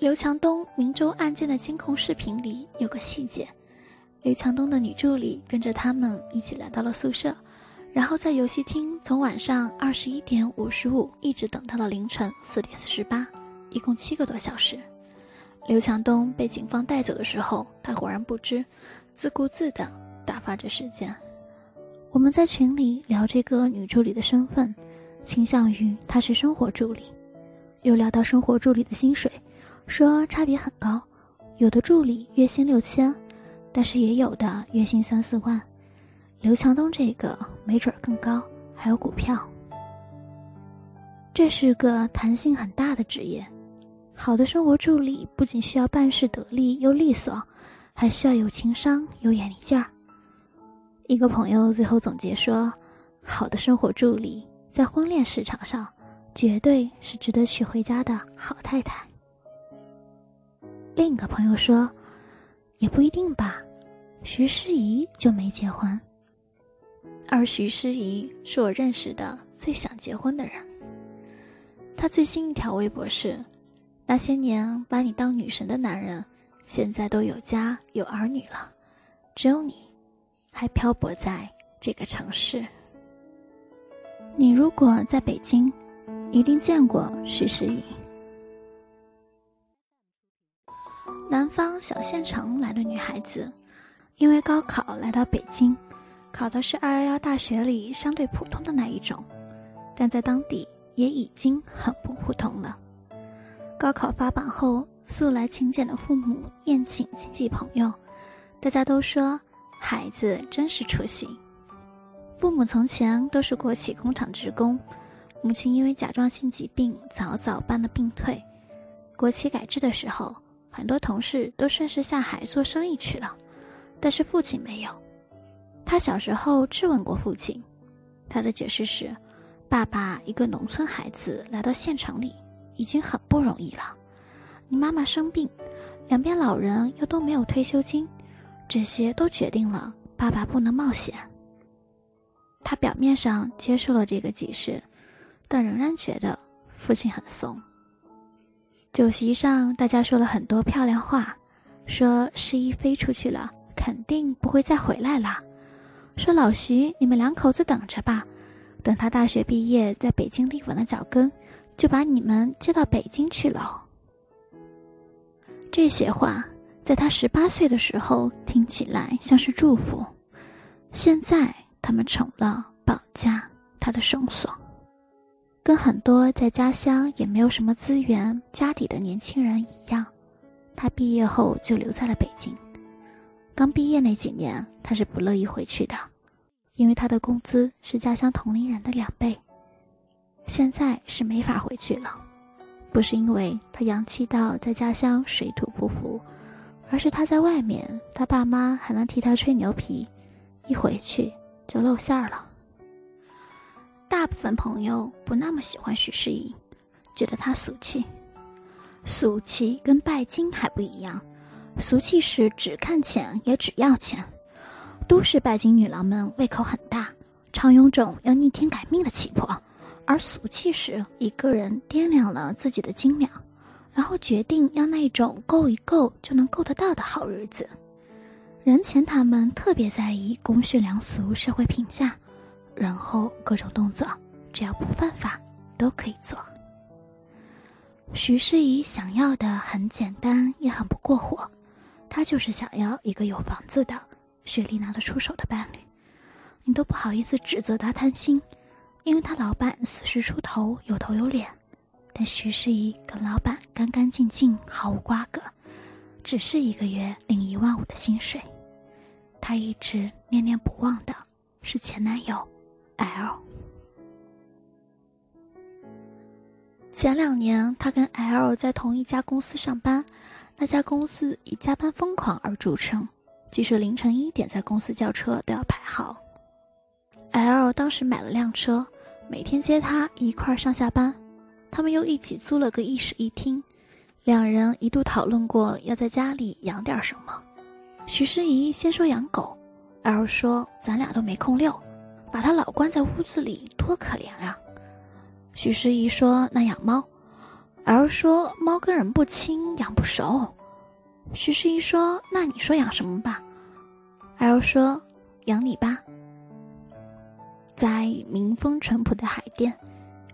刘强东明州案件的监控视频里有个细节：刘强东的女助理跟着他们一起来到了宿舍，然后在游戏厅从晚上二十一点五十五一直等到了凌晨四点四十八，一共七个多小时。刘强东被警方带走的时候，他浑然不知，自顾自地打发着时间。我们在群里聊这个女助理的身份，倾向于她是生活助理，又聊到生活助理的薪水。说差别很高，有的助理月薪六千，但是也有的月薪三四万。刘强东这个没准更高，还有股票。这是个弹性很大的职业，好的生活助理不仅需要办事得力又利索，还需要有情商、有眼力劲儿。一个朋友最后总结说：“好的生活助理在婚恋市场上，绝对是值得娶回家的好太太。”另一个朋友说：“也不一定吧，徐诗怡就没结婚。而徐诗怡是我认识的最想结婚的人。他最新一条微博是：那些年把你当女神的男人，现在都有家有儿女了，只有你，还漂泊在这个城市。你如果在北京，一定见过徐诗怡。”南方小县城来的女孩子，因为高考来到北京，考的是二幺幺大学里相对普通的那一种，但在当地也已经很不普通了。高考发榜后，素来勤俭的父母宴请亲戚朋友，大家都说孩子真是出息。父母从前都是国企工厂职工，母亲因为甲状腺疾病早早办了病退，国企改制的时候。很多同事都顺势下海做生意去了，但是父亲没有。他小时候质问过父亲，他的解释是：爸爸一个农村孩子来到县城里已经很不容易了，你妈妈生病，两边老人又都没有退休金，这些都决定了爸爸不能冒险。他表面上接受了这个解释，但仍然觉得父亲很怂。酒席上，大家说了很多漂亮话，说诗怡飞出去了，肯定不会再回来了。说老徐，你们两口子等着吧，等他大学毕业，在北京立稳了脚跟，就把你们接到北京去了。这些话在他十八岁的时候听起来像是祝福，现在他们成了绑架他的绳索。跟很多在家乡也没有什么资源、家底的年轻人一样，他毕业后就留在了北京。刚毕业那几年，他是不乐意回去的，因为他的工资是家乡同龄人的两倍。现在是没法回去了，不是因为他洋气到在家乡水土不服，而是他在外面，他爸妈还能替他吹牛皮，一回去就露馅了。大部分朋友不那么喜欢许世怡，觉得她俗气。俗气跟拜金还不一样，俗气是只看钱也只要钱。都市拜金女郎们胃口很大，常有种要逆天改命的气魄；而俗气是一个人掂量了自己的斤两，然后决定要那种够一够就能够得到的好日子。人前他们特别在意公序良俗、社会评价。然后各种动作，只要不犯法，都可以做。徐诗怡想要的很简单，也很不过火，她就是想要一个有房子的、学历拿得出手的伴侣。你都不好意思指责他贪心，因为他老板四十出头，有头有脸，但徐诗怡跟老板干干净净，毫无瓜葛，只是一个月领一万五的薪水。她一直念念不忘的是前男友。L，前两年他跟 L 在同一家公司上班，那家公司以加班疯狂而著称，据说凌晨一点在公司叫车都要排号。L 当时买了辆车，每天接他一块上下班，他们又一起租了个一室一厅，两人一度讨论过要在家里养点什么。徐诗怡先说养狗，L 说咱俩都没空遛。把他老关在屋子里，多可怜啊！徐诗怡说：“那养猫。”L 说：“猫跟人不亲，养不熟。”徐诗怡说：“那你说养什么吧？”L 说：“养你吧。”在民风淳朴的海淀，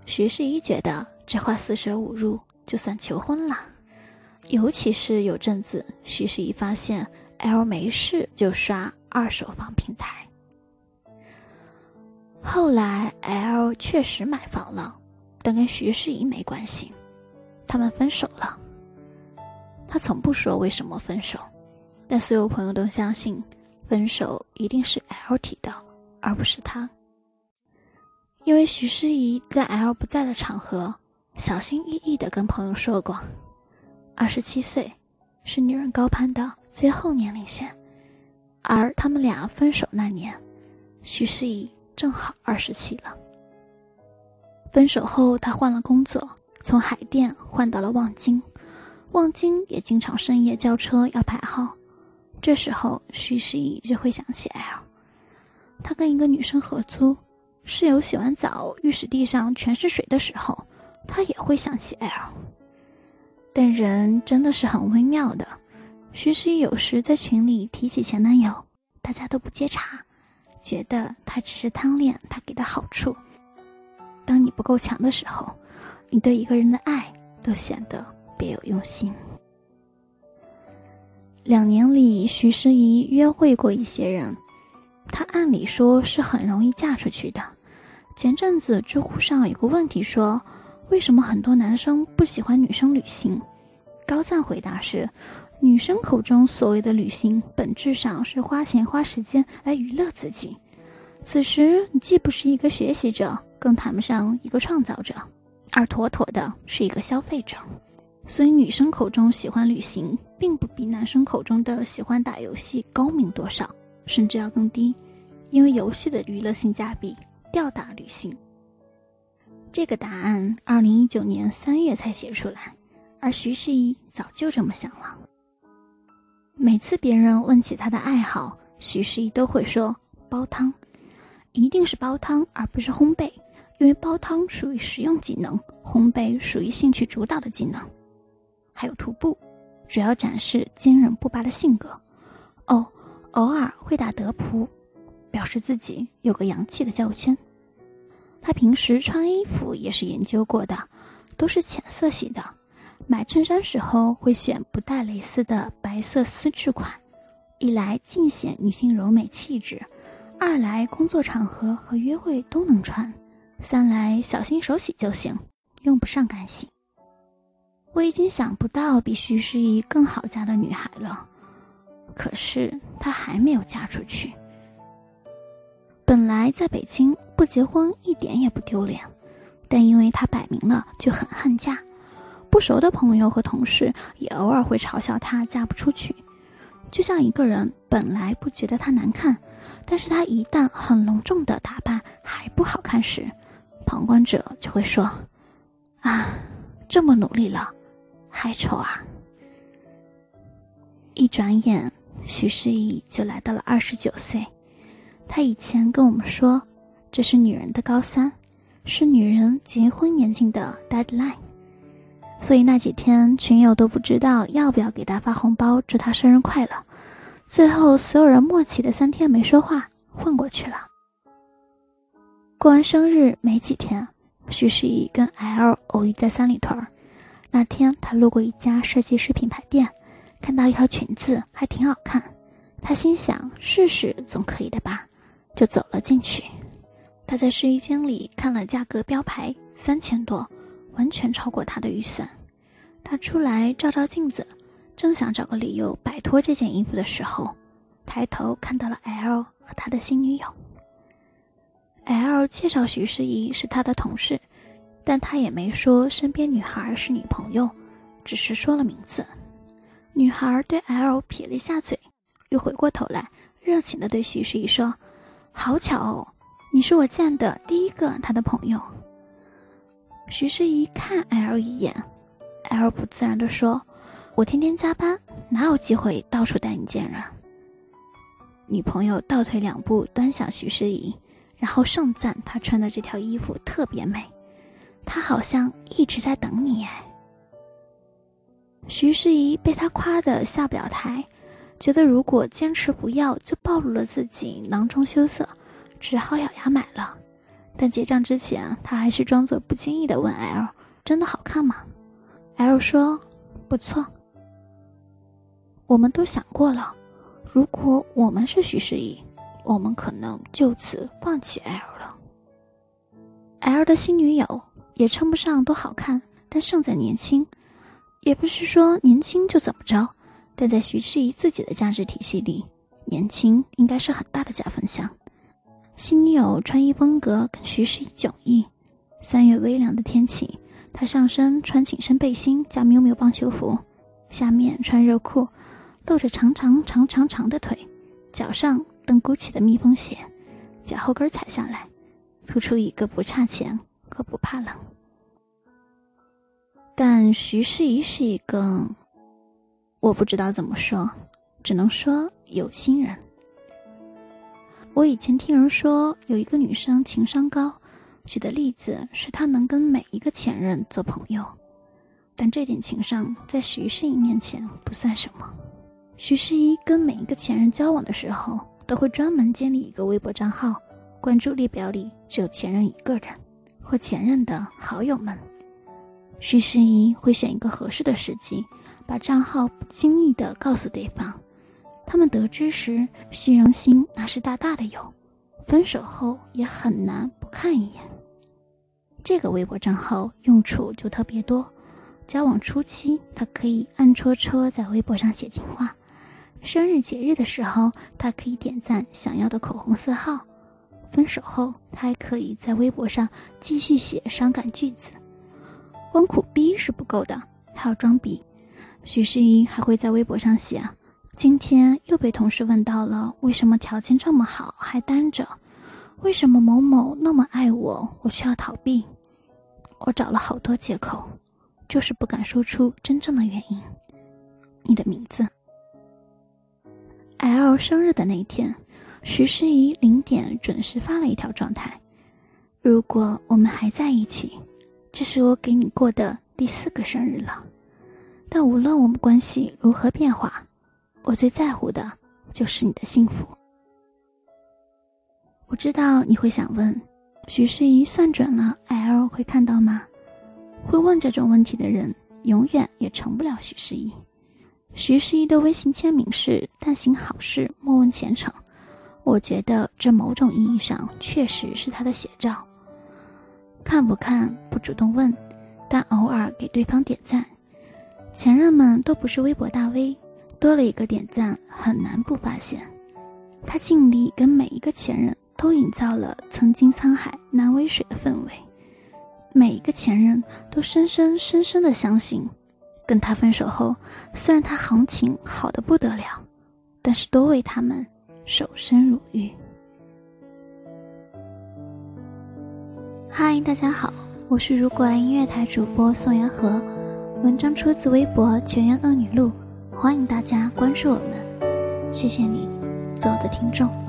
徐世怡觉得这话四舍五入就算求婚了。尤其是有阵子，徐世怡发现 L 没事就刷二手房平台。后来 L 确实买房了，但跟徐世怡没关系，他们分手了。他从不说为什么分手，但所有朋友都相信，分手一定是 L 提的，而不是他。因为徐诗怡在 L 不在的场合，小心翼翼地跟朋友说过：“二十七岁，是女人高攀的最后年龄线。”而他们俩分手那年，徐诗怡正好二十七了。分手后，他换了工作，从海淀换到了望京，望京也经常深夜叫车要排号。这时候，徐诗怡就会想起 L，他跟一个女生合租。室友洗完澡，浴室地上全是水的时候，他也会想起 L。但人真的是很微妙的。徐诗怡有时在群里提起前男友，大家都不接茬，觉得他只是贪恋他给的好处。当你不够强的时候，你对一个人的爱都显得别有用心。两年里，徐诗怡约会过一些人。她按理说是很容易嫁出去的。前阵子知乎上有个问题说，为什么很多男生不喜欢女生旅行？高赞回答是，女生口中所谓的旅行，本质上是花钱花时间来娱乐自己。此时你既不是一个学习者，更谈不上一个创造者，而妥妥的是一个消费者。所以女生口中喜欢旅行，并不比男生口中的喜欢打游戏高明多少。甚至要更低，因为游戏的娱乐性价比吊打旅行。这个答案，二零一九年三月才写出来，而徐世义早就这么想了。每次别人问起他的爱好，徐世义都会说煲汤，一定是煲汤，而不是烘焙，因为煲汤属于实用技能，烘焙属于兴趣主导的技能。还有徒步，主要展示坚韧不拔的性格。哦。偶尔会打德扑，表示自己有个洋气的交友圈。他平时穿衣服也是研究过的，都是浅色系的。买衬衫时候会选不带蕾丝的白色丝质款，一来尽显女性柔美气质，二来工作场合和约会都能穿，三来小心手洗就行，用不上干洗。我已经想不到比徐诗怡更好嫁的女孩了。可是她还没有嫁出去。本来在北京不结婚一点也不丢脸，但因为她摆明了就很恨嫁，不熟的朋友和同事也偶尔会嘲笑她嫁不出去。就像一个人本来不觉得她难看，但是她一旦很隆重的打扮还不好看时，旁观者就会说：“啊，这么努力了，还丑啊！”一转眼。徐诗怡就来到了二十九岁，她以前跟我们说，这是女人的高三，是女人结婚年纪的 deadline。所以那几天群友都不知道要不要给她发红包祝她生日快乐。最后所有人默契的三天没说话，混过去了。过完生日没几天，徐诗怡跟 L 偶遇在三里屯儿。那天她路过一家设计师品牌店。看到一条裙子还挺好看，他心想试试总可以的吧，就走了进去。他在试衣间里看了价格标牌，三千多，完全超过他的预算。他出来照照镜子，正想找个理由摆脱这件衣服的时候，抬头看到了 L 和他的新女友。L 介绍徐诗怡是他的同事，但他也没说身边女孩是女朋友，只是说了名字。女孩对 L 撇了一下嘴，又回过头来，热情地对徐诗怡说：“好巧哦，你是我见的第一个他的朋友。”徐诗怡看 L 一眼，L 不自然地说：“我天天加班，哪有机会到处带你见人？”女朋友倒退两步，端详徐诗怡，然后盛赞她穿的这条衣服特别美，她好像一直在等你哎。徐诗怡被他夸得下不了台，觉得如果坚持不要，就暴露了自己囊中羞涩，只好咬牙买了。但结账之前，他还是装作不经意的问 L：“ 真的好看吗？”L 说：“不错。”我们都想过了，如果我们是徐世怡，我们可能就此放弃 L 了。L 的新女友也称不上多好看，但胜在年轻。也不是说年轻就怎么着，但在徐世怡自己的价值体系里，年轻应该是很大的加分项。新女友穿衣风格跟徐世怡迥异。三月微凉的天气，她上身穿紧身背心加喵喵棒球服，下面穿热裤，露着长长长长长的腿，脚上蹬 GUCCI 的密封鞋，脚后跟踩下来，突出一个不差钱和不怕冷。但徐世怡是一个，我不知道怎么说，只能说有心人。我以前听人说有一个女生情商高，举的例子是她能跟每一个前任做朋友，但这点情商在徐世怡面前不算什么。徐世怡跟每一个前任交往的时候，都会专门建立一个微博账号，关注列表里只有前任一个人，或前任的好友们。徐世怡会选一个合适的时机，把账号不经意的告诉对方。他们得知时，虚荣心那是大大的有，分手后也很难不看一眼。这个微博账号用处就特别多：交往初期，他可以暗戳戳在微博上写情话；生日节日的时候，他可以点赞想要的口红色号；分手后，他还可以在微博上继续写伤感句子。光苦逼是不够的，还要装逼。徐世怡还会在微博上写：“今天又被同事问到了，为什么条件这么好还单着？为什么某某那么爱我，我却要逃避？我找了好多借口，就是不敢说出真正的原因。你的名字。”L 生日的那一天，徐诗怡零点准时发了一条状态：“如果我们还在一起。”这是我给你过的第四个生日了，但无论我们关系如何变化，我最在乎的就是你的幸福。我知道你会想问，徐世怡算准了 L 会看到吗？会问这种问题的人，永远也成不了徐世怡。徐世怡的微信签名是“但行好事，莫问前程”，我觉得这某种意义上确实是他的写照。看不看不主动问，但偶尔给对方点赞。前任们都不是微博大 V，多了一个点赞很难不发现。他尽力跟每一个前任都营造了“曾经沧海难为水”的氛围，每一个前任都深深深深的相信，跟他分手后，虽然他行情好的不得了，但是都为他们守身如玉。嗨，大家好，我是如果爱音乐台主播宋元和，文章出自微博全员恶女录，欢迎大家关注我们，谢谢你，做我的听众。